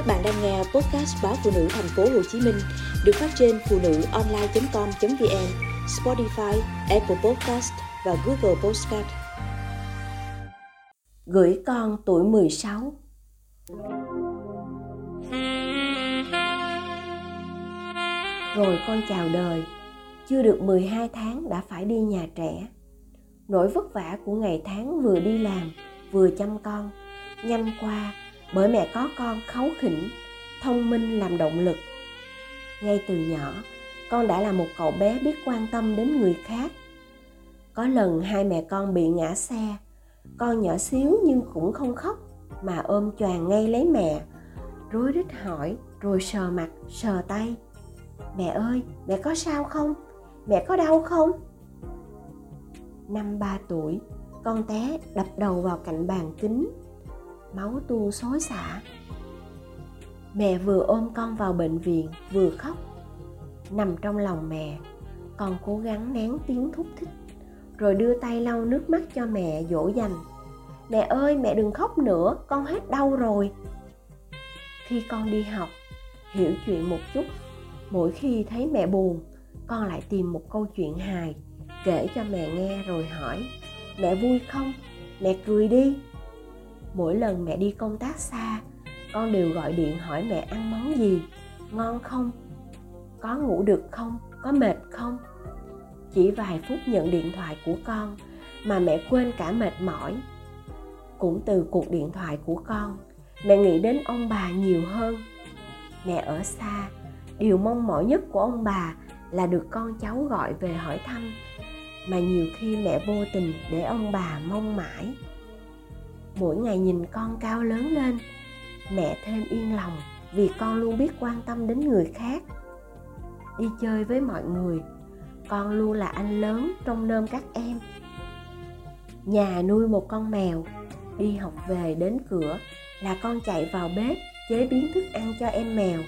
Các bạn đang nghe podcast báo phụ nữ thành phố Hồ Chí Minh được phát trên phụ nữ online.com.vn, Spotify, Apple Podcast và Google Podcast. Gửi con tuổi 16 Rồi con chào đời, chưa được 12 tháng đã phải đi nhà trẻ. Nỗi vất vả của ngày tháng vừa đi làm, vừa chăm con, nhanh qua bởi mẹ có con kháu khỉnh, thông minh làm động lực. Ngay từ nhỏ, con đã là một cậu bé biết quan tâm đến người khác. Có lần hai mẹ con bị ngã xe, con nhỏ xíu nhưng cũng không khóc mà ôm choàng ngay lấy mẹ, rối rít hỏi, rồi sờ mặt, sờ tay. Mẹ ơi, mẹ có sao không? Mẹ có đau không? Năm ba tuổi, con té đập đầu vào cạnh bàn kính máu tuôn xối xả. Mẹ vừa ôm con vào bệnh viện, vừa khóc. Nằm trong lòng mẹ, con cố gắng nén tiếng thúc thích, rồi đưa tay lau nước mắt cho mẹ dỗ dành. Mẹ ơi, mẹ đừng khóc nữa, con hết đau rồi. Khi con đi học, hiểu chuyện một chút, mỗi khi thấy mẹ buồn, con lại tìm một câu chuyện hài kể cho mẹ nghe rồi hỏi, mẹ vui không? Mẹ cười đi mỗi lần mẹ đi công tác xa, con đều gọi điện hỏi mẹ ăn món gì, ngon không, có ngủ được không, có mệt không. Chỉ vài phút nhận điện thoại của con mà mẹ quên cả mệt mỏi. Cũng từ cuộc điện thoại của con, mẹ nghĩ đến ông bà nhiều hơn. Mẹ ở xa, điều mong mỏi nhất của ông bà là được con cháu gọi về hỏi thăm, mà nhiều khi mẹ vô tình để ông bà mong mãi mỗi ngày nhìn con cao lớn lên, mẹ thêm yên lòng vì con luôn biết quan tâm đến người khác. Đi chơi với mọi người, con luôn là anh lớn trong nơm các em. Nhà nuôi một con mèo, đi học về đến cửa là con chạy vào bếp chế biến thức ăn cho em mèo.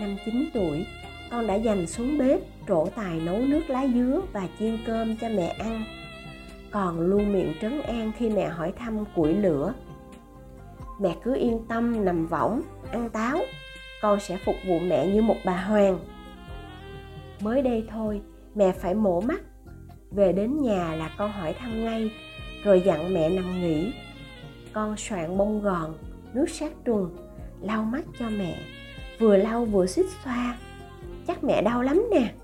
Năm 9 tuổi, con đã dành xuống bếp trổ tài nấu nước lá dứa và chiên cơm cho mẹ ăn còn luôn miệng trấn an khi mẹ hỏi thăm củi lửa. Mẹ cứ yên tâm nằm võng, ăn táo, con sẽ phục vụ mẹ như một bà hoàng. Mới đây thôi, mẹ phải mổ mắt. Về đến nhà là con hỏi thăm ngay, rồi dặn mẹ nằm nghỉ. Con soạn bông gòn, nước sát trùng, lau mắt cho mẹ. Vừa lau vừa xích xoa, chắc mẹ đau lắm nè.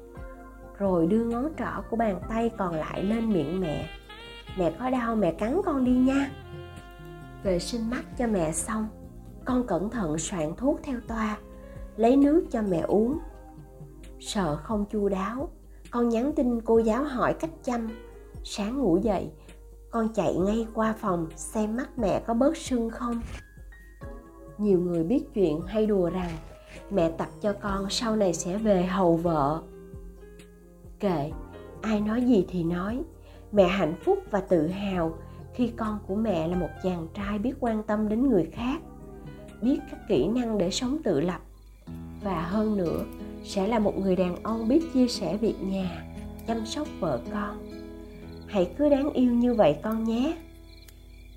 Rồi đưa ngón trỏ của bàn tay còn lại lên miệng mẹ mẹ có đau, mẹ cắn con đi nha. Vệ sinh mắt cho mẹ xong, con cẩn thận soạn thuốc theo toa, lấy nước cho mẹ uống. Sợ không chu đáo, con nhắn tin cô giáo hỏi cách chăm. Sáng ngủ dậy, con chạy ngay qua phòng xem mắt mẹ có bớt sưng không. Nhiều người biết chuyện hay đùa rằng, mẹ tập cho con sau này sẽ về hầu vợ. Kệ, ai nói gì thì nói mẹ hạnh phúc và tự hào khi con của mẹ là một chàng trai biết quan tâm đến người khác, biết các kỹ năng để sống tự lập, và hơn nữa sẽ là một người đàn ông biết chia sẻ việc nhà, chăm sóc vợ con. Hãy cứ đáng yêu như vậy con nhé.